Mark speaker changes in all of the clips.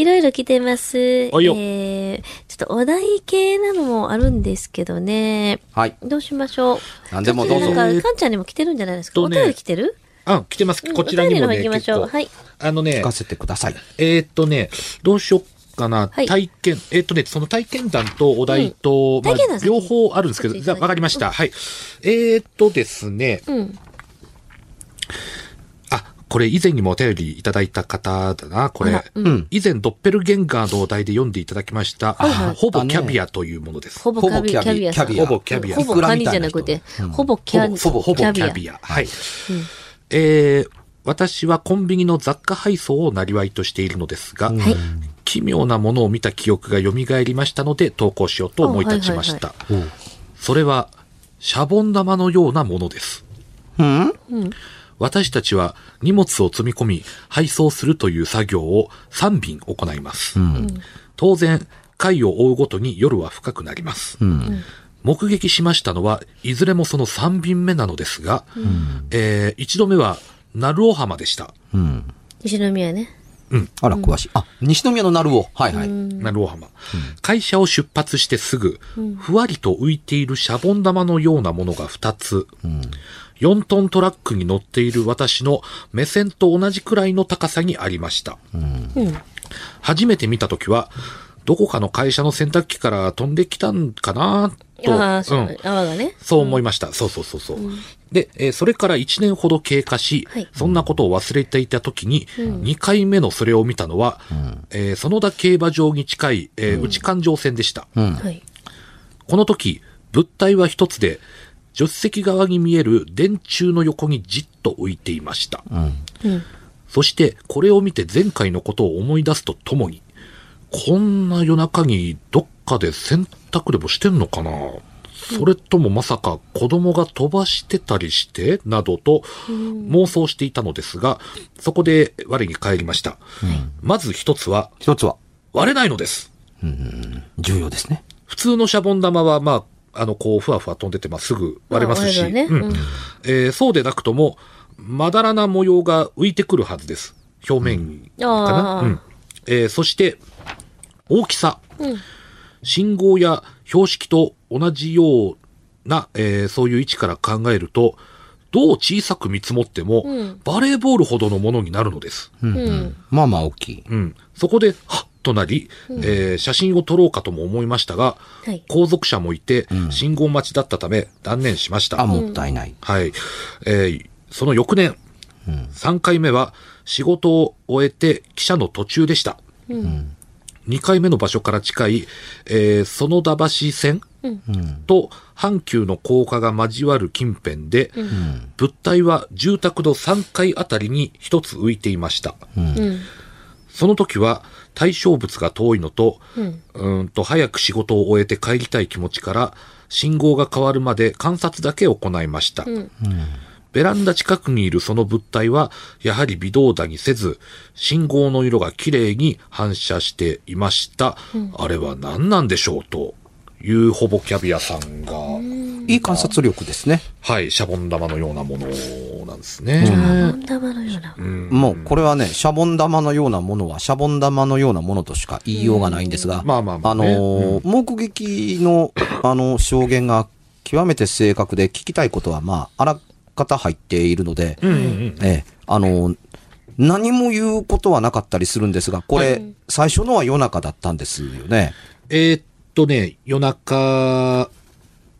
Speaker 1: いろいろ来てます。え
Speaker 2: はいよ
Speaker 1: ー、ちょっとお題系なのもあるんですけどね。
Speaker 3: はい。
Speaker 1: どうしましょう。
Speaker 3: 何でもどうぞ。
Speaker 1: なんか、かんちゃんにも来てるんじゃないですか？お便り来てる？
Speaker 2: あ、来てます。
Speaker 1: うん
Speaker 2: こちらにもね、
Speaker 1: お便りの方行きましょうはい
Speaker 2: あのね
Speaker 3: 聞か、せてください。
Speaker 2: えーっとね、どうしよっかな。
Speaker 1: はい
Speaker 2: 体験、えーっとね、その体験談とお題と、まあ
Speaker 1: 体験談、先
Speaker 2: 両方あるんですけど、わかりました。はい。えーっとですね、
Speaker 1: うん。
Speaker 2: あ、これ以前にもお便りいただいた方だな、これ。
Speaker 3: うん。
Speaker 2: 以前、ドッペルゲンガーのお題で読んでいただきました、ほぼキャビアというものです。
Speaker 1: ほぼキャビア、
Speaker 3: ほぼキャビ
Speaker 1: アさん。
Speaker 3: キャビア
Speaker 2: ほぼキャビア
Speaker 1: ほぼカニじゃなくて、ほぼキャ
Speaker 2: ほぼ、ほぼキャビア。はい。えー、私はコンビニの雑貨配送をなりわいとしているのですが、
Speaker 1: はい。
Speaker 2: 奇妙なものを見た記憶が蘇りましたので投稿しようと思い立ちました。それは、シャボン玉のようなものです。
Speaker 3: うん
Speaker 2: 私たちは荷物を積み込み配送するという作業を3便行います。当然、回を追うごとに夜は深くなります。目撃しましたのは、いずれもその3便目なのですが、えー一度目は、鳴尾浜でした。
Speaker 3: うん。
Speaker 1: 西宮ね。
Speaker 3: あら、詳しい。あ、西宮の鳴尾。はいはい。
Speaker 2: 鳴尾浜、会社を出発してすぐ、ふわりと浮いているシャボン玉のようなものが2つ、4トントラックに乗っている私の目線と同じくらいの高さにありました。初めて見たときは、どこかの会社の洗濯機から飛んできたんかなと、
Speaker 1: ああ、そう
Speaker 2: うん、
Speaker 1: 泡がね。
Speaker 2: そう思いました。そうそうそうそう。で、えーそれから1年ほど経過し、
Speaker 1: はい
Speaker 2: そんなことを忘れていた時に、2回目のそれを見たのは、えー園田競馬場に近い、えー内環状線でした。
Speaker 1: はい。
Speaker 2: この時、物体は一つで、助手席側に見える電柱の横にじっと浮いていました。
Speaker 1: うん。
Speaker 2: そして、これを見て前回のことを思い出すとともに、こんな夜中にどっかで洗濯でもしてんのかな？それともまさか子供が飛ばしてたりしてなどと妄想していたのですが、そこで我に返りました。まず一つは、
Speaker 3: 一つは、
Speaker 2: 割れないのです。
Speaker 3: 重要ですね。
Speaker 2: 普通のシャボン玉は、まあ、あの、こう、ふわふわ飛んでて、まあ、すぐ割れますし、うんえーそうでなくとも、まだらな模様が浮いてくるはずです。表面かな？うんえーそして、大きさ。
Speaker 1: うん
Speaker 2: 信号や標識と同じような、えーそういう位置から考えると、どう小さく見積もっても、
Speaker 1: うん
Speaker 2: バレーボールほどのものになるのです。
Speaker 3: うん
Speaker 1: うん
Speaker 3: まあまあ大きい。
Speaker 2: うん。そこで、はっとなり、えー写真を撮ろうかとも思いましたが、
Speaker 1: はい。
Speaker 2: 後続車もいて、信号待ちだったため断念しました。
Speaker 3: あ、もったいない。
Speaker 2: はい。えーその翌年、3回目は仕事を終えて汽車の途中でした。2回目の場所から近い、えー園田橋線と阪急の高架が交わる近辺で、物体は住宅の3階あたりに一つ浮いていました。
Speaker 1: うん。
Speaker 2: その時は対象物が遠いのと、
Speaker 1: うん。
Speaker 2: うーんと早く仕事を終えて帰りたい気持ちから、信号が変わるまで観察だけ行いました。
Speaker 1: うん。
Speaker 2: ベランダ近くにいるその物体は、やはり微動だにせず、信号の色が綺麗に反射していました。あれは何なんでしょうというほぼキャビアさんが、
Speaker 3: いい観察力ですね。
Speaker 2: はい、シャボン玉のようなものなんですね。
Speaker 1: シャボン玉のような。
Speaker 3: もうこれはね、シャボン玉のようなものは、シャボン玉のようなものとしか言いようがないんですが、
Speaker 2: まあまあまあ
Speaker 3: の
Speaker 2: ね
Speaker 3: ー目撃の、あの、証言が極めて正確で聞きたいことは、まあ、あらかた入っているので、
Speaker 2: うんうんうん。
Speaker 3: ええ、あのー何も言うことはなかったりするんですが、これ、最初のは夜中だったんですよね。
Speaker 2: えーっとね、夜中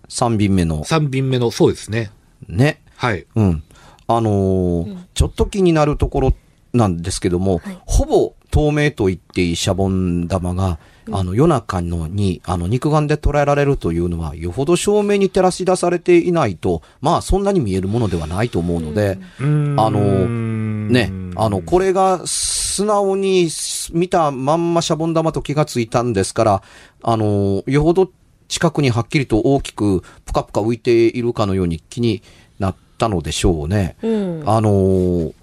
Speaker 3: 3便目の。
Speaker 2: 3便目の、そうですね。
Speaker 3: ね。
Speaker 2: はい。
Speaker 3: うん。あのーちょっと気になるところなんですけども、
Speaker 1: はい
Speaker 3: ほぼ透明と言っていいシャボン玉が、あの、夜中のに、あの、肉眼で捉えられるというのは、よほど照明に照らし出されていないと、まあ、そんなに見えるものではないと思うので、
Speaker 2: うーん
Speaker 3: あのね、あの、これが素直に見たまんまシャボン玉と気がついたんですから、あの、よほど近くにはっきりと大きくぷかぷか浮いているかのように気になったのでしょうね。
Speaker 1: うん。
Speaker 3: あのー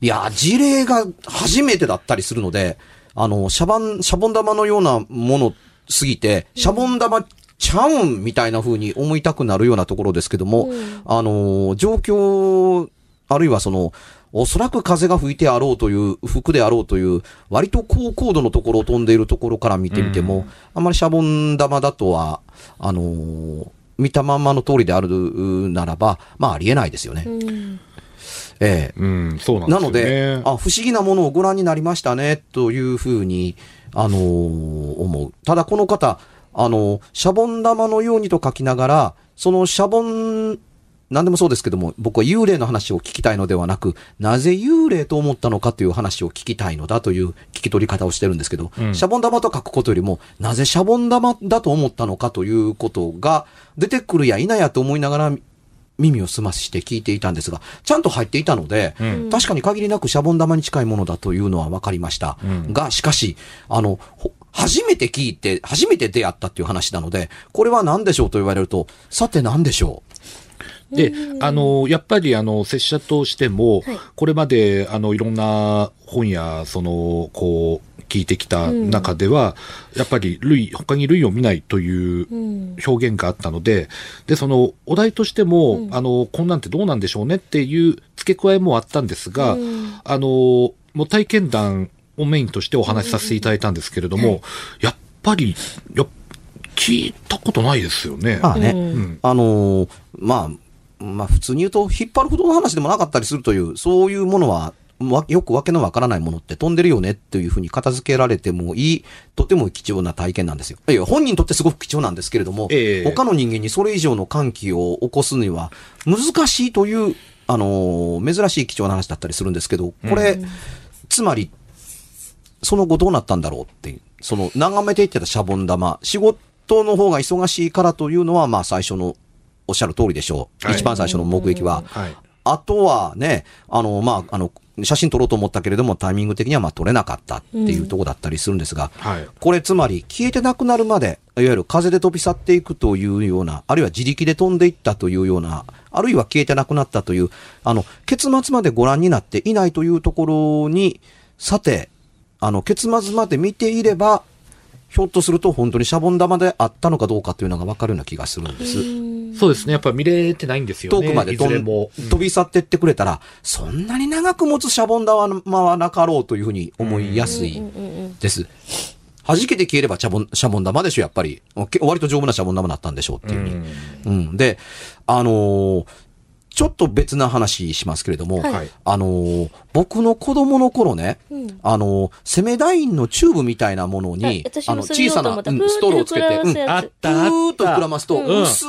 Speaker 3: いや、事例が初めてだったりするので、あの、シャバン、シャボン玉のようなものすぎて、シャボン玉ちゃうんみたいな風に思いたくなるようなところですけども、あのー状況、あるいはその、おそらく風が吹いてあろうという、服であろうという、割と高高度のところを飛んでいるところから見てみても、あんまりシャボン玉だとは、あのー見たまんまの通りであるならば、まあありえないですよね。
Speaker 1: うん
Speaker 3: ええ。
Speaker 2: うん、そうなんですよね。
Speaker 3: なので、あ、不思議なものをご覧になりましたね、というふうに、あのー思う。ただこの方、あのーシャボン玉のようにと書きながら、そのシャボン、何でもそうですけども、僕は幽霊の話を聞きたいのではなく、なぜ幽霊と思ったのかという話を聞きたいのだという聞き取り方をしてるんですけど、
Speaker 2: うん。
Speaker 3: シャボン玉と書くことよりも、なぜシャボン玉だと思ったのかということが出てくるや否やと思いながら耳を澄まして聞いていたんですが、ちゃんと入っていたので、
Speaker 2: うん。
Speaker 3: 確かに限りなくシャボン玉に近いものだというのは分かりました。
Speaker 2: うん。
Speaker 3: が、しかし、あの、ほ初めて聞いて、初めて出会ったっていう話なので、これは何でしょうと言われると、さて何でしょ
Speaker 2: で、あの、やっぱり、あの、拙者としても、
Speaker 1: はい。
Speaker 2: これまで、あの、いろんな本や、その、こう、聞いてきた中では、やっぱり、類、他に類を見ないという
Speaker 1: うん。
Speaker 2: 表現があったので、で、その、お題としても、あの、こんなんてどうなんでしょうねっていう付け加えもあったんですが、
Speaker 1: うん。
Speaker 2: あの、もう体験談をメインとしてお話しさせていただいたんですけれども、やっぱり、やっ聞いたことないですよね。
Speaker 3: う。まあね、
Speaker 1: うん。
Speaker 2: うん。
Speaker 3: あのーまあ、まあ普通に言うと、引っ張るほどの話でもなかったりするという、そういうものは、わよくわけのわからないものって飛んでるよねっていうふうに片付けられてもいい、とても貴重な体験なんですよ。いや、本人にとってすごく貴重なんですけれども、
Speaker 2: ええ
Speaker 3: 他の人間にそれ以上の歓喜を起こすには難しいという、あのー珍しい貴重な話だったりするんですけど、これ、つまり、その後どうなったんだろうっていう、その眺めていってたシャボン玉、仕事の方が忙しいからというのは、まあ最初のおっしゃる通りでしょう。
Speaker 2: はい
Speaker 3: 一番最初の目撃は。
Speaker 2: はい。
Speaker 3: あとはね、あの、まあ、あの、写真撮ろうと思ったけれども、タイミング的にはまあ撮れなかったっていうところだったりするんですが、
Speaker 2: はい。
Speaker 3: これつまり消えてなくなるまで、いわゆる風で飛び去っていくというような、あるいは自力で飛んでいったというような、あるいは消えてなくなったという、あの、結末までご覧になっていないというところに、さて、あの、結末まで見ていれば、ひょっとすると本当にシャボン玉であったのかどうかというのがわかるような気がするんです。
Speaker 2: そうですね。やっぱ見れてないんですよね。
Speaker 3: 遠くまで
Speaker 2: い
Speaker 3: 飛。飛び去ってってくれたら、そんなに長く持つシャボン玉はなかろうというふうに思いやすいです。弾けて消えればシャボン、シャボン玉でしょ、やっぱり。け割と丈夫なシャボン玉だったんでしょうっていうふうに。うん。で、あのーちょっと別な話しますけれども、
Speaker 2: はい
Speaker 3: あのー僕の子供の頃ね、
Speaker 1: うん。
Speaker 3: あのーセメダインのチューブみたいなもの
Speaker 1: はい
Speaker 3: に、あの、小さな、
Speaker 1: う
Speaker 3: んストローをつけて、うん、
Speaker 2: あった、あっ
Speaker 3: ーっと膨らますと、
Speaker 2: うん。
Speaker 3: 薄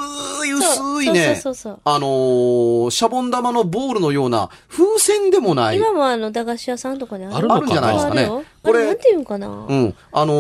Speaker 3: い薄いね、あのーシャボン玉のボールのような風船でもない、
Speaker 1: 今もあの、駄菓子屋さんとかにある
Speaker 2: ある
Speaker 3: んじゃないですかね。これ
Speaker 1: なんていうんかな？
Speaker 3: うん。あのー、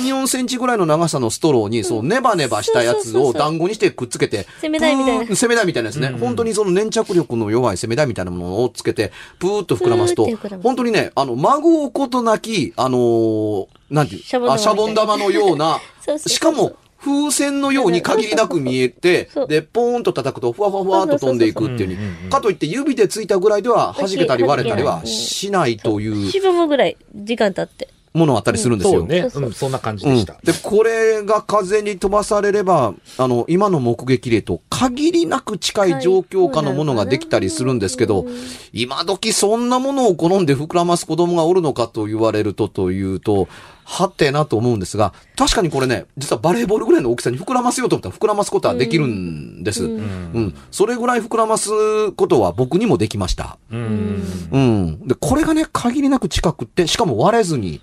Speaker 3: 3、4センチぐらいの長さのストローに、そう、ネバネバしたやつを団子にしてくっつけて、
Speaker 1: セメダイみたいな。
Speaker 3: プーセメダイみたいなですね。本当にその粘着力の弱いセメダイみたいなものをつけて、プーッと膨らます
Speaker 1: ま、す
Speaker 3: 本当にね、あの、孫うことなき、あのーなんていう
Speaker 1: シャボン玉
Speaker 3: あシャボン玉のような
Speaker 1: そうそうそう、
Speaker 3: しかも、風船のように限りなく見えてで、ポーンと叩くと、ふわふわふわっと飛んでいくっていうに。かといって指でついたぐらいでは弾けたり割れたりはしないという。
Speaker 1: むぐらい時間経って。
Speaker 3: ものがあったりするんですよ。
Speaker 2: そうね。
Speaker 1: そう
Speaker 2: ん、そんな感じ
Speaker 3: うん
Speaker 2: でした。
Speaker 3: で、これが風に飛ばされれば、あの、今の目撃例と限りなく近い状況下のものができたりするんですけど、今時そんなものを好んで膨らます子供がおるのかと言われるとというと、はてなと思うんですが、確かにこれね、実はバレーボールぐらいの大きさに膨らますよと思ったら膨らますことはできるんです。うん。
Speaker 1: うん
Speaker 3: それぐらい膨らますことは僕にもできました。
Speaker 2: うん。
Speaker 3: うん。で、これがね、限りなく近くって、しかも割れずに、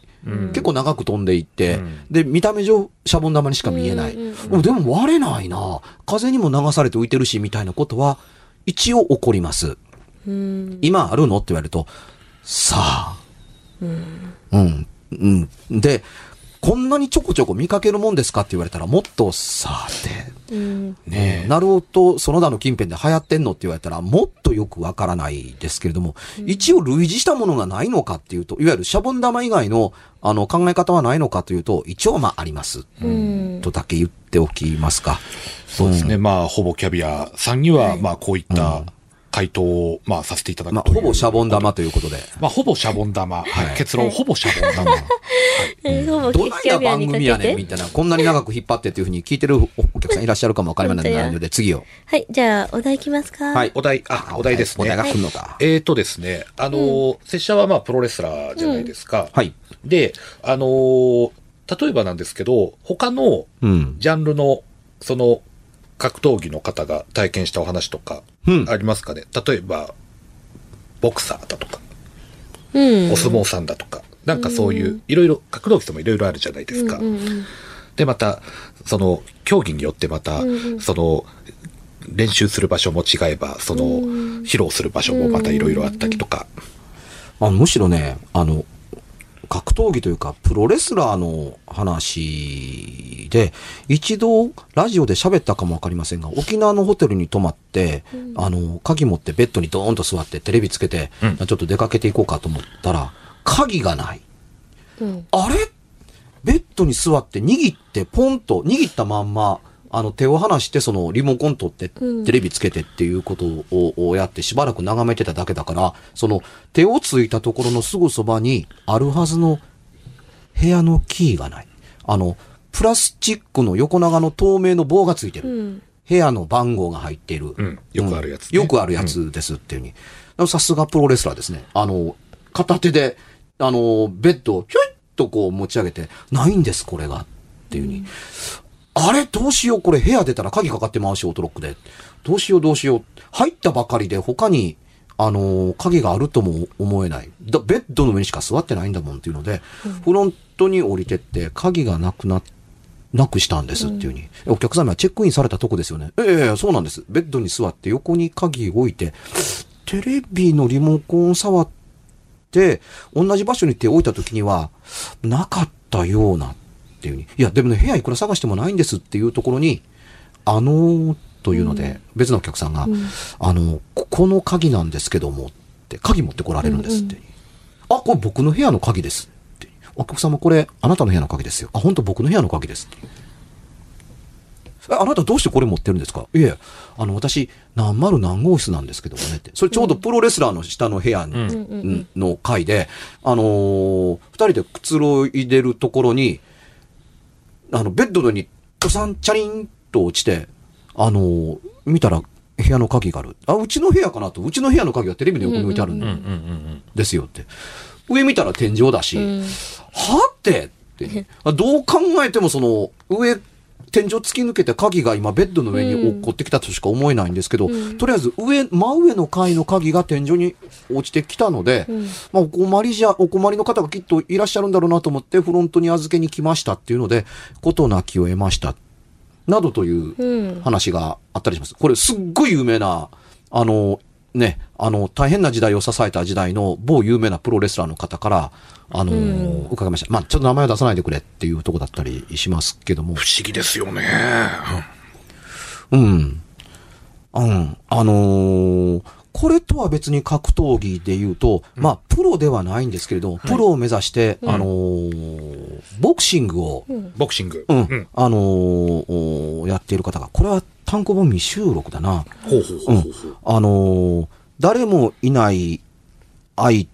Speaker 3: 結構長く飛んでいって、
Speaker 2: うん
Speaker 3: で、見た目上、シャボン玉にしか見えない。
Speaker 1: うん
Speaker 3: うんでも割れないな風にも流されて浮いてるし、みたいなことは、一応起こります。
Speaker 1: うん。
Speaker 3: 今あるの？って言われると、さあ。うん。うん。で、こんなにちょこちょこ見かけるもんですかって言われたら、もっとさあって。
Speaker 1: うん。
Speaker 3: ねえ、なるほど、その他の近辺で流行ってんのって言われたら、もっとよくわからないですけれども、一応類似したものがないのかっていうと、いわゆるシャボン玉以外の、あの、考え方はないのかというと、一応まああります。
Speaker 1: うん。
Speaker 3: とだけ言っておきますか。
Speaker 2: そうですね。まあ、ほぼキャビアさんには、まあ、こういった回答を、まあ、させていただく
Speaker 3: まあ、ほぼシャボン玉ということで。
Speaker 2: まあ、ほぼシャボン玉。はい。結論、ほぼシャボン玉。
Speaker 1: えほぼ
Speaker 3: どないな番組やねん、み
Speaker 1: み
Speaker 3: たいな。こんなに長く引っ張ってっていうふうに聞いてるお客さんいらっしゃるかもわかりませんので、次を。
Speaker 1: はい、じゃあ、お題いきますか？
Speaker 3: はい
Speaker 2: お題、あ、お題ですね。
Speaker 3: お題が来るのか。
Speaker 2: えーとですね、あのー、拙者はまあプロレスラーじゃないですか。
Speaker 3: はい。
Speaker 2: で、あのー例えばなんですけど、他の
Speaker 3: うん。
Speaker 2: ジャンルの、その、格闘技の方が体験したお話とか、
Speaker 3: うん。
Speaker 2: ありますかね、例えば、ボクサーだとか、
Speaker 1: うん。
Speaker 2: お相撲さんだとか、なんかそういう、いろいろ、格闘技でもいろいろあるじゃないですか。
Speaker 1: うんうん
Speaker 2: で、また、その、競技によってまた、
Speaker 1: うん
Speaker 2: その、練習する場所も違えば、その、披露する場所もまたいろいろあったりとか。
Speaker 3: あのむしろね、あの、格闘技というか、プロレスラーの話で、一度ラジオで喋ったかもわかりませんが、沖縄のホテルに泊まって、あの、鍵持ってベッドにドーンと座ってテレビつけて、
Speaker 2: うん
Speaker 3: ちょっと出かけていこうかと思ったら、鍵がない。
Speaker 1: うん。
Speaker 3: あれ？ベッドに座って握ってポンと、握ったまんま、あの手を離してそのリモコン取って
Speaker 1: うん
Speaker 3: テレビつけてっていうことををやってしばらく眺めてただけだから、その手をついたところのすぐそばにあるはずの部屋のキーがない。あの、プラスチックの横長の透明の棒がついてる。
Speaker 1: うん。
Speaker 3: 部屋の番号が入っている。
Speaker 2: うんよくあるやつね
Speaker 3: よくあるやつですっていうふうに。さすがプロレスラーですね。あの、片手で、あの、ベッドをひょいっとこう持ち上げて、ないんです、これが。っていうふうに。あれ？どうしよう？これ部屋出たら鍵かかってまうし、オートロックで。どうしよう？どうしよう？入ったばかりで他に、あの、鍵があるとも思えない。だベッドの上にしか座ってないんだもんっていうので、フロントに降りてって鍵がなくなっなくしたんですっていうふうに。お客様はチェックインされたとこですよね。ええそうなんです。ベッドに座って横に鍵置いて、テレビのリモコン触って、同じ場所に手を置いた時には、なかったようなっていうふうに。いや、でもね、部屋いくら探してもないんですっていうところに、あのー、というので、別のお客さんが、あの、ここの鍵なんですけども、って、鍵持ってこられるんですって。あ、これ僕の部屋の鍵ですって。お客様これ、あなたの部屋の鍵ですよ。あ、本当僕の部屋の鍵ですって。え、あなたどうしてこれ持ってるんですか？いえ、あの、私、何丸何号室なんですけどもねって。それちょうどプロレスラーの下の部屋の回で、あのー二人でくつろいでるところに、あの、ベッドの上に、ドサン、チャリンと落ちて、あのー見たら、部屋の鍵がある。あ、うちの部屋かなと。うちの部屋の鍵はテレビの横に置いてあるんですよって。上見たら天井だし、
Speaker 1: うん
Speaker 3: はってって。あ どう考えてもその、上、天井突き抜けて鍵が今ベッドの上に落っこってきたとしか思えないんですけど、とりあえず上、真上の階の鍵が天井に落ちてきたので、まあお困りじゃ、お困りの方がきっといらっしゃるんだろうなと思ってフロントに預けに来ましたっていうので、ことなきを得ました。などという
Speaker 1: うん
Speaker 3: 話があったりします。これすっごい有名な、あの、ね、あの、大変な時代を支えた時代の某有名なプロレスラーの方から、あの、伺いました。まあ、ちょっと名前を出さないでくれっていうとこだったりしますけども。
Speaker 2: 不思議ですよね。
Speaker 3: うん。うん。あのーこれとは別に格闘技で言うと、まあ、プロではないんですけれど、プロを目指して、あのーボクシングを、
Speaker 2: ボクシング。
Speaker 3: うん、
Speaker 2: うん。
Speaker 3: あのーおやっている方が、これは単行本未収録だな。
Speaker 2: ほうほうほうほうほう。
Speaker 3: あのー誰もいない相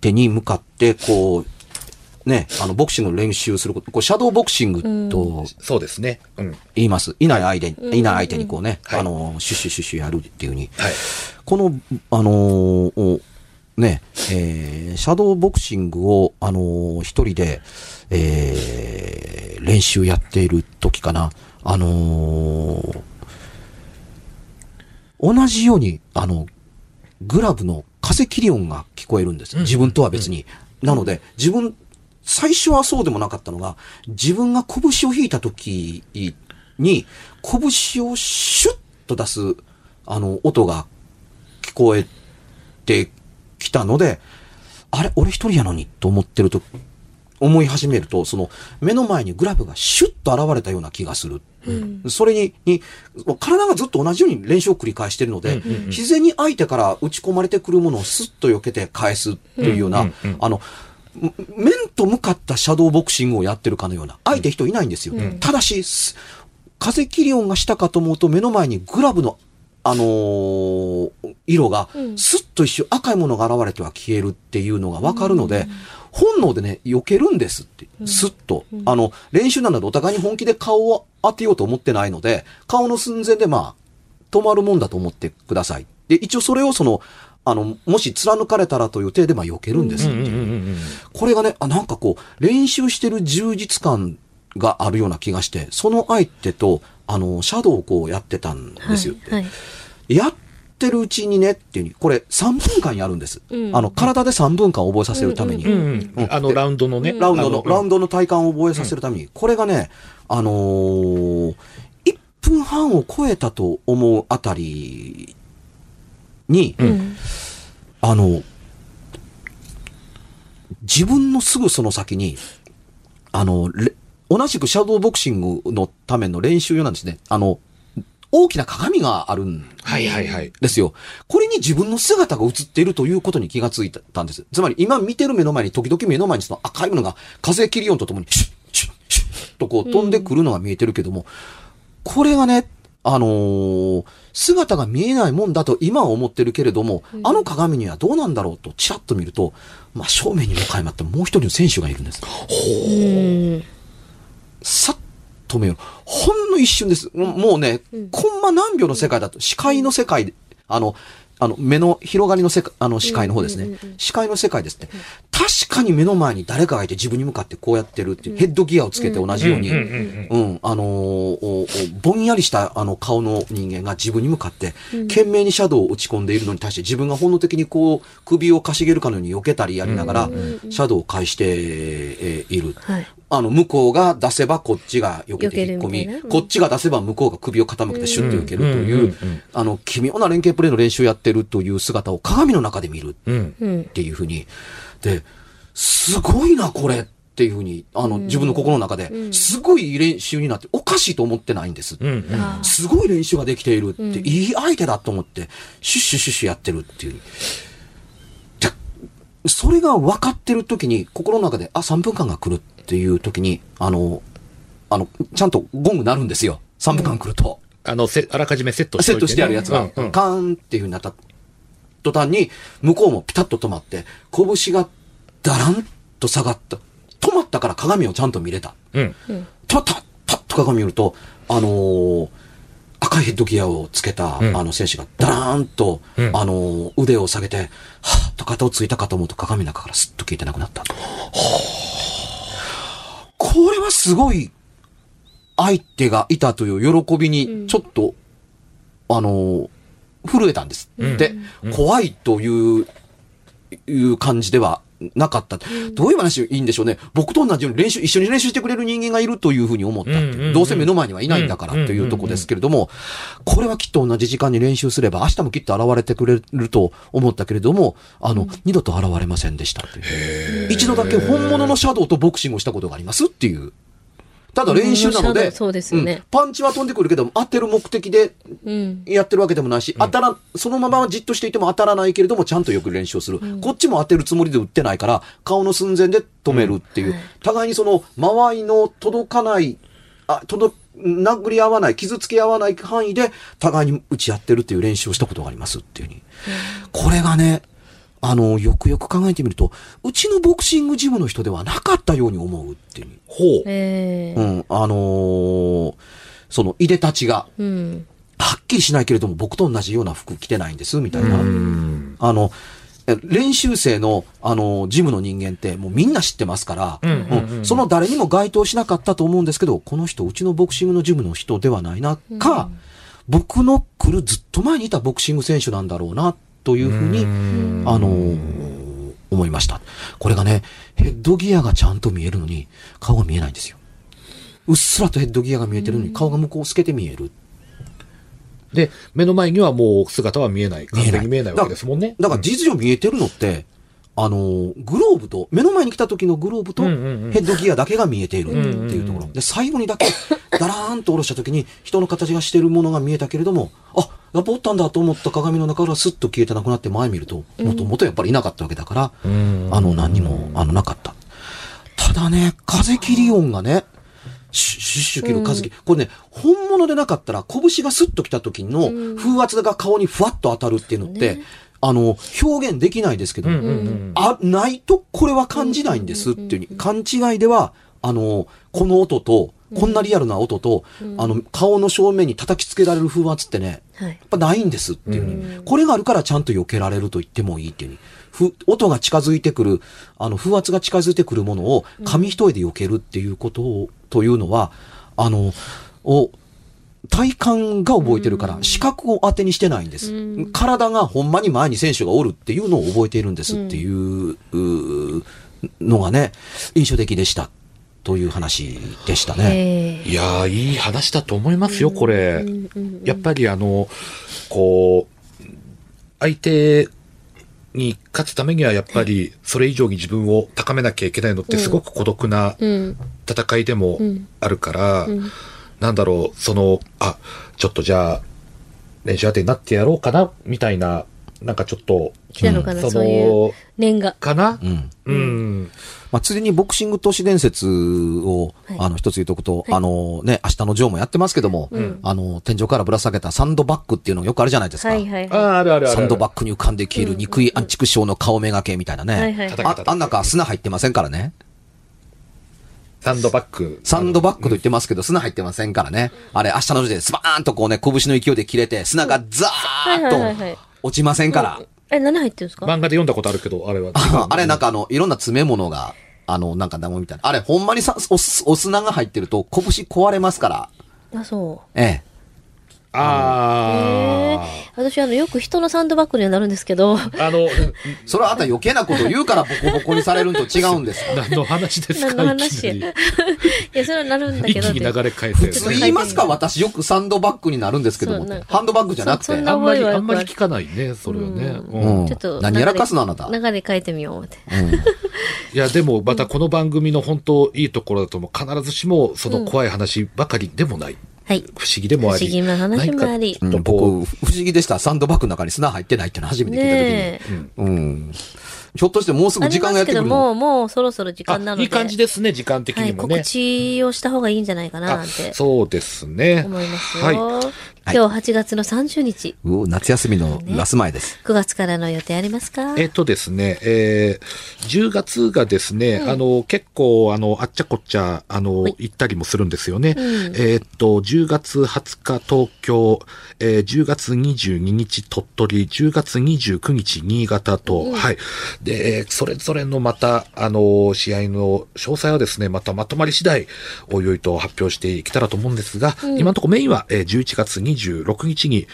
Speaker 3: 手に向かって、こう、ね、あの、ボクシングの練習すること、こう、シャドーボクシングと
Speaker 2: そうですね。うん。
Speaker 3: 言います。いない相手に、いない相手にこうね、
Speaker 2: はい
Speaker 3: あのーシュッシュッシュッシュやるっていうふうに。
Speaker 2: はい。
Speaker 3: この、あのーおね、えーシャドーボクシングを、あのー一人で、えー練習やっている時かな。あのー同じように、あの、グラブの風切り音が聞こえるんです。自分とは別に。なので、自分、最初はそうでもなかったのが、自分が拳を引いた時に、拳をシュッと出す、あの、音が聞こえてきたので、あれ俺一人やのにと思ってると、思い始めると、その目の前にグラブがシュッと現れたような気がする。それに、に、体がずっと同じように練習を繰り返しているので、自然に相手から打ち込まれてくるものをスッと避けて返すっていうような、あの、む面と向かったシャドーボクシングをやってるかのような、相手人いないんですよ。ただし、す風切り音がしたかと思うと目の前にグラブのあのー色が、スッと一瞬赤いものが現れては消えるっていうのがわかるので、本能でね、避けるんですって、スッと。あの、練習なのでお互いに本気で顔を当てようと思ってないので、顔の寸前でまあ、止まるもんだと思ってください。で、一応それをその、あの、もし貫かれたらという体でまあ避けるんですっていう。これがね、あ、なんかこう、練習してる充実感があるような気がして、その相手と、あの、シャドウをこうやってたんですよって。
Speaker 1: はい。
Speaker 3: やってるうちにねっていうに、これ3分間やるんです。
Speaker 1: うん
Speaker 3: あの、体で3分間覚えさせるために。
Speaker 2: あの、ラウンドのね。
Speaker 3: ラウンドの、
Speaker 2: あ
Speaker 3: ラウンドの体感を覚えさせるために、これがね、あのー、1分半を超えたと思うあたりに、
Speaker 1: うん。
Speaker 3: あの、自分のすぐその先に、あの、レ同じくシャドーボクシングのための練習用なんですね。あの、大きな鏡があるん。ですよ。これに自分の姿が映っているということに気がついたんです。つまり今見てる目の前に時々目の前にその赤いものが風切り音とともにシュッシュッシュッとこう飛んでくるのが見えてるけども、これがね、あのー姿が見えないもんだと今は思ってるけれども、あの鏡にはどうなんだろうとチラッと見ると、まあ正面に向かいまってもう一人の選手がいるんです。
Speaker 1: うん。
Speaker 3: さっと目を、ほんの一瞬です。もうもうね、コンマ何秒の世界だと、視界の世界で、あの、あの、目の広がりの世界、あの、視界の方ですね。視界の世界ですって。確かに目の前に誰かがいて自分に向かってこうやってるっていう、ヘッドギアをつけて同じように、
Speaker 2: うんうんうん
Speaker 3: うん、あのぼんやりしたあの顔の人間が自分に向かって、懸命にシャドウを打ち込んでいるのに対して自分が本能的にこう、首をかしげるかのように避けたりやりながら、シャドウを返して、えーい。る。
Speaker 1: はい。
Speaker 3: あの、向こうが出せばこっちが避けて引っ込みこっちが出せば向こうが首を傾けてシュッと受けるという、あの、奇妙な連携プレーの練習をやってるという姿を鏡の中で見るっ。ていうふうに。で、すごいな、これっていうふうに、あの、自分の心の中で、すごい練習になって、おかしいと思ってないんです。
Speaker 2: うんうん。
Speaker 1: あー
Speaker 3: すごい練習ができているって、いい相手だと思って、シュッシュッシュッシュやってるっていう。で、それが分かってる時に、心の中で、あ、3分間が来るっていう時に、あの、あの、ちゃんとゴング鳴るんですよ。3分間来ると。
Speaker 2: あの、せ、あらかじめセットしてね
Speaker 3: トしてあるやつが、
Speaker 2: うんうん
Speaker 3: カーンっていう風になった途端に、向こうもピタッと止まって、拳がダランと下がった。止まったから鏡をちゃんと見れた。
Speaker 2: うん。
Speaker 3: たたパッと鏡見ると、あのー赤いヘッドギアをつけた、
Speaker 2: うん
Speaker 3: あの選手がダラーンと、
Speaker 2: うん
Speaker 3: あのー腕を下げて、はぁと肩をついたかと思うと鏡の中からスッと消えてなくなった。これはすごい相手がいたという喜びに、ちょっと、あのー震えたんです。
Speaker 2: うん
Speaker 3: で、怖いという、いう感じではなかった。どういう話いいんでしょうね。僕と同じように練習、一緒に練習してくれる人間がいるというふうに思ったっていう
Speaker 2: うんうんうん
Speaker 3: どうせ目の前にはいないんだからというとこですけれども、これはきっと同じ時間に練習すれば明日もきっと現れてくれると思ったけれども、あの、二度と現れませんでしたという。一度だけ本物のシャドウとボクシングをしたことがありますっていう。ただ練習なので、
Speaker 1: うんそうですよね
Speaker 3: んパンチは飛んでくるけども、当てる目的で
Speaker 1: うん。
Speaker 3: やってるわけでもないし、当たら、そのままじっとしていても当たらないけれども、ちゃんとよく練習をする。こっちも当てるつもりで打ってないから、顔の寸前で止めるっていう。互いにその、間合いの届かない、あ、届、殴り合わない、傷つけ合わない範囲で、互いに打ち合ってるっていう練習をしたことがありますっていうふうに。これがね、あの、よくよく考えてみると、うちのボクシングジムの人ではなかったように思うっていう。
Speaker 2: ほう。
Speaker 1: ええ
Speaker 3: うん、あのーその、いでたちが、
Speaker 1: うん。
Speaker 3: はっきりしないけれども、僕と同じような服着てないんです、みたいな。
Speaker 2: うん。
Speaker 3: あの、え練習生の、あの、ジムの人間って、もうみんな知ってますから、
Speaker 2: うんうんうん
Speaker 3: うんその誰にも該当しなかったと思うんですけど、この人、うちのボクシングのジムの人ではないな、か、僕の来るずっと前にいたボクシング選手なんだろうな、というふうに、あのー思いました。これがね、ヘッドギアがちゃんと見えるのに、顔が見えないんですよ。うっすらとヘッドギアが見えてるのに、顔が向こう透けて見える。
Speaker 2: で、目の前にはもう姿は見えない。完全に見えないわけですもんね。
Speaker 3: だから実情見えてるのって、あのー、グローブと、目の前に来た時のグローブと、ヘ
Speaker 2: うんうんうん
Speaker 3: ッドギアだけが見えているっていうところ。で、最後にだけ、ダラーンと下ろした時に、人の形がしているものが見えたけれども、あ、やっぱおったんだと思った鏡の中からスッと消えてなくなって前見ると、もともとやっぱりいなかったわけだから、
Speaker 2: ん。
Speaker 3: あの、何にも、あの、なかった。ただね、風切り音がね、シュッシュッシュ切る風切り。これね、本物でなかったら、拳がスッと来た時の風圧が顔にふわっと当たるっていうのって、あの、表現できないですけど、
Speaker 2: うんうんうん。
Speaker 3: あ、ないとこれは感じないんですっていうに、勘違いでは、あの、この音と、こんなリアルな音と、あの、顔の正面に叩きつけられる風圧ってね、
Speaker 1: はい。
Speaker 3: やっぱないんですっていうふうに、これがあるからちゃんと避けられると言ってもいいっていうふうに、ふ音が近づいてくる、あの、風圧が近づいてくるものを紙一重で避けるっていうことを、というのは、あの、を、体感が覚えてるから、視覚を当てにしてないんです。体がほんまに前に選手がおるっていうのを覚えているんですっていう、のがね、印象的でした。という話でしたね。
Speaker 1: ええ
Speaker 2: いやー、いい話だと思いますよ、これ。やっぱりあの、こう、相手に勝つためにはやっぱりそれ以上に自分を高めなきゃいけないのってすごく孤独な
Speaker 1: うん。
Speaker 2: 戦いでもあるから、なんだろう、その、あ、ちょっとじゃあ、練習当てになってやろうかな、みたいな、なんかちょっと、
Speaker 1: 来たのかな、
Speaker 2: そ
Speaker 1: そういう
Speaker 2: の、
Speaker 1: 念が。
Speaker 2: かな？
Speaker 3: うん。
Speaker 2: うん。
Speaker 3: まあ、ついでにボクシング都市伝説を、
Speaker 1: はい
Speaker 3: あの、一つ言っとくと、あのね、明日のジョーもやってますけども、あの、天井からぶら下げたサンドバッグっていうのがよくあるじゃないですか。
Speaker 1: はいはい
Speaker 2: あ
Speaker 1: は
Speaker 2: あ、あるあるある。
Speaker 3: サンドバッグに浮かんで消える憎いアンチクショーの顔めがけみたいなね。
Speaker 1: はいはい
Speaker 3: あ、あん中砂入ってませんからね。
Speaker 2: サンドバッグ。
Speaker 3: サンドバッグと言ってますけど、砂入ってませんからね。あれ、明日の時点でスバーンとこうね、拳の勢いで切れて、砂がザ
Speaker 1: はいはいはいはい
Speaker 3: ーッと落ちませんから。
Speaker 1: い。え、何入ってるんですか？
Speaker 2: 漫画で読んだことあるけど、あれは。
Speaker 3: あ あれなんかあの、いろんな詰め物が、あの、なんかダムみたいな。あれ、ほんまにさ、おす、お砂が入ってると、拳壊れますから。
Speaker 1: あ、そう。
Speaker 3: ええ。
Speaker 2: あ
Speaker 1: 私、あの、よく人のサンドバッグにはなるんですけど、
Speaker 2: あ。あの、
Speaker 3: それはあんた余計なこと言うからボコボコにされるんと違うんです。
Speaker 2: 何の話ですか？
Speaker 1: 何の話？
Speaker 2: い
Speaker 1: や、それはなるんだ
Speaker 2: 一
Speaker 1: けど。
Speaker 2: 気に流れ変えて。
Speaker 3: 普通言いますか？私よくサンドバッグになるんですけどもハンドバッグじゃなくて
Speaker 2: あんまり、あんまり聞かないね、それはね。
Speaker 1: う
Speaker 2: うん
Speaker 3: うん
Speaker 1: ちょっと。
Speaker 3: 何やらかすのあなた。
Speaker 1: 流れ変えてみようって。
Speaker 2: いや、でも、またこの番組の本当いいところだとも、必ずしも、その怖い話ばかりでもない。
Speaker 1: はい。
Speaker 2: 不思議でもあり。
Speaker 1: 不思議な話もあり
Speaker 2: 何かちょっとこ
Speaker 3: 僕、不思議でした。サンドバッグの中に砂入ってないっていうの初めて聞い。た時に。うん。ひょっとしてもうすぐ時間がやってくるの？
Speaker 1: ありますけども、もうそろそろ時間なので。
Speaker 2: いい感じですね、時間的
Speaker 1: はい、
Speaker 2: にもね。
Speaker 1: 告知をした方がいいんじゃないかな、な
Speaker 2: あ
Speaker 1: んて
Speaker 2: そうですね。
Speaker 1: 思いますよ。
Speaker 2: はい。
Speaker 1: 今日8月の30日、
Speaker 3: うお夏休みのラス前です。
Speaker 1: 9月からの予定ありますか？
Speaker 2: えっとですね、えー、10月がですね、あの、結構、あの、あっちゃこっちゃ、あの、
Speaker 1: はい。
Speaker 2: 行ったりもするんですよね。
Speaker 1: うん。
Speaker 2: えっと、10月20日東京、えー10月22日鳥取、10月29日新潟と、はい。で、えーそれぞれのまた、あの、試合の詳細はですね、またまとまり次第、おいおいと発表していけたらと思うんですが、今のところメインは、えー11月26日に、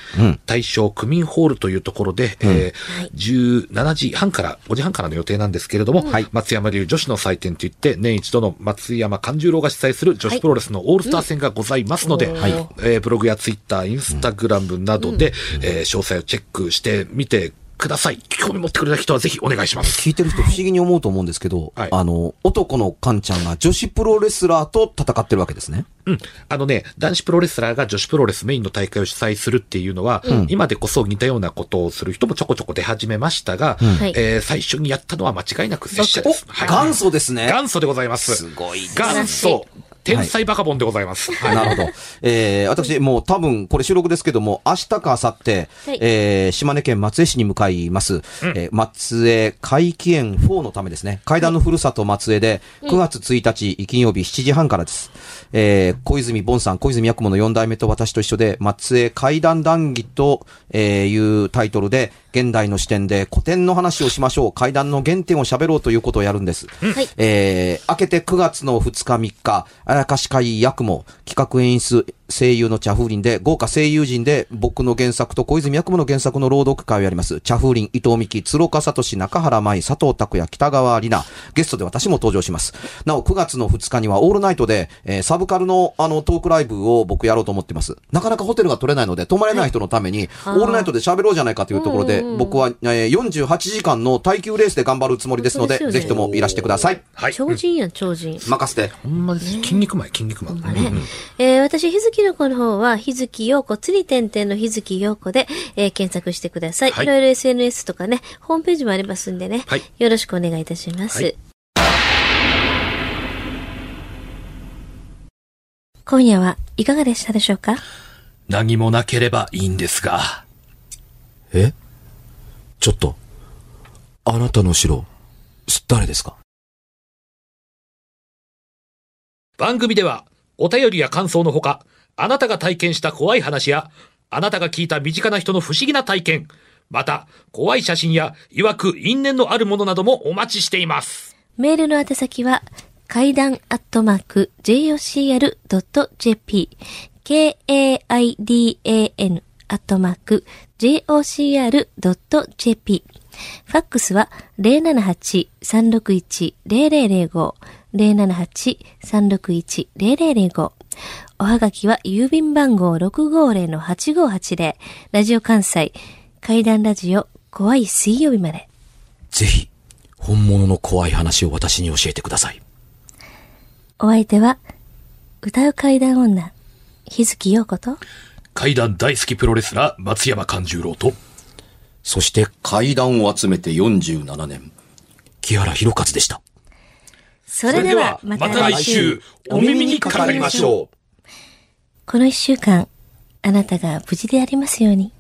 Speaker 2: 大正区民ホールというところで、えー17時半から、5時半からの予定なんですけれども、松山流女子の祭典といって、年一度の松山勘十郎が主催する女子プロレスのオールスター戦がございますので、
Speaker 1: はい。
Speaker 2: えーブログやツイッター、インスタグラムなどで、えー詳細をチェックしてみてください。興味持ってくれた人はぜひお願いします。
Speaker 3: 聞いてる人不思議に思うと思うんですけど、
Speaker 2: はい
Speaker 3: あの、男のカンちゃんが女子プロレスラーと戦ってるわけですね。
Speaker 2: うん。あのね、男子プロレスラーが女子プロレスメインの大会を主催するっていうのは、今でこそ似たようなことをする人もちょこちょこ出始めましたが、
Speaker 1: はい
Speaker 2: えー最初にやったのは間違いなく拙者です。はい
Speaker 3: 元祖ですね。
Speaker 2: 元祖でございます。
Speaker 3: すごいです
Speaker 2: 元祖、天才バカボンでございます。はい
Speaker 3: なるほど。えー、私、もう多分、これ収録ですけども、明日か明後日、
Speaker 1: はい
Speaker 3: えー、島根県松江市に向かいます。えー松江会期園4のためですね。階段のふるさと松江で、9月1日、金曜日7時半からです。えー、小泉ボンさん、小泉八雲の4代目と私と一緒で、松江階段談義と、えーいうタイトルで、現代の視点で古典の話をしましょう。階段の原点を喋ろうということをやるんです。
Speaker 1: はい。
Speaker 3: えー、明けて9月の2日3日、あやかし会役も企画演出声優の茶風林で、豪華声優陣で僕の原作と小泉役務の原作の朗読会をやります。茶風林、伊藤美希、鶴岡聡、中原舞、佐藤拓也、北川里奈、ゲストで私も登場します。なお、9月の2日にはオールナイトで、えーサブカルのあのトークライブを僕やろうと思ってます。なかなかホテルが取れないので、泊まれない人のために、オールナイトで喋ろうじゃないかというところで、僕は、えー48時間の耐久レースで頑張るつもりですので、
Speaker 1: でね
Speaker 3: ぜひともいらしてください。
Speaker 2: はい。
Speaker 1: 超人やん、超人。
Speaker 3: 任せて。
Speaker 2: ほんまです。筋肉マン、筋肉マン。うんうん
Speaker 1: えー私、日月の子の方は、日月陽子、釣り点々の日月陽子で、えー検索してください。
Speaker 2: はい
Speaker 1: いろいろ SNS とかね、ホームページもありますんでね。
Speaker 2: はい
Speaker 1: よろしくお願いいたします。
Speaker 2: はい
Speaker 1: 今夜はいかがでしたでしょうか？
Speaker 2: 何もなければいいんですが。
Speaker 3: え？ちょっと、あなたの城、誰ですか？
Speaker 2: 番組では、お便りや感想のほか、あなたが体験した怖い話や、あなたが聞いた身近な人の不思議な体験、また、怖い写真や、曰く因縁のあるものなどもお待ちしています。
Speaker 1: メールの宛先は、階段アットマーク、jocr.jp、k-a-i-d-a-n アットマーク、jocr.jp。ファックスは078-361-0005、078-361-0005。おはがきは郵便番号650-8580、ラジオ関西、階段ラジオ、怖い水曜日まで。
Speaker 3: ぜひ、本物の怖い話を私に教えてください。
Speaker 1: お相手は、歌う階段女、日月陽子と、
Speaker 2: 階段大好きプロレスラー、松山勘十郎と、
Speaker 3: そして、階段を集めて47年、木原博一でした。
Speaker 1: それではまた来週、
Speaker 2: お耳にかかりましょう。
Speaker 1: この一週間、あなたが無事でありますように。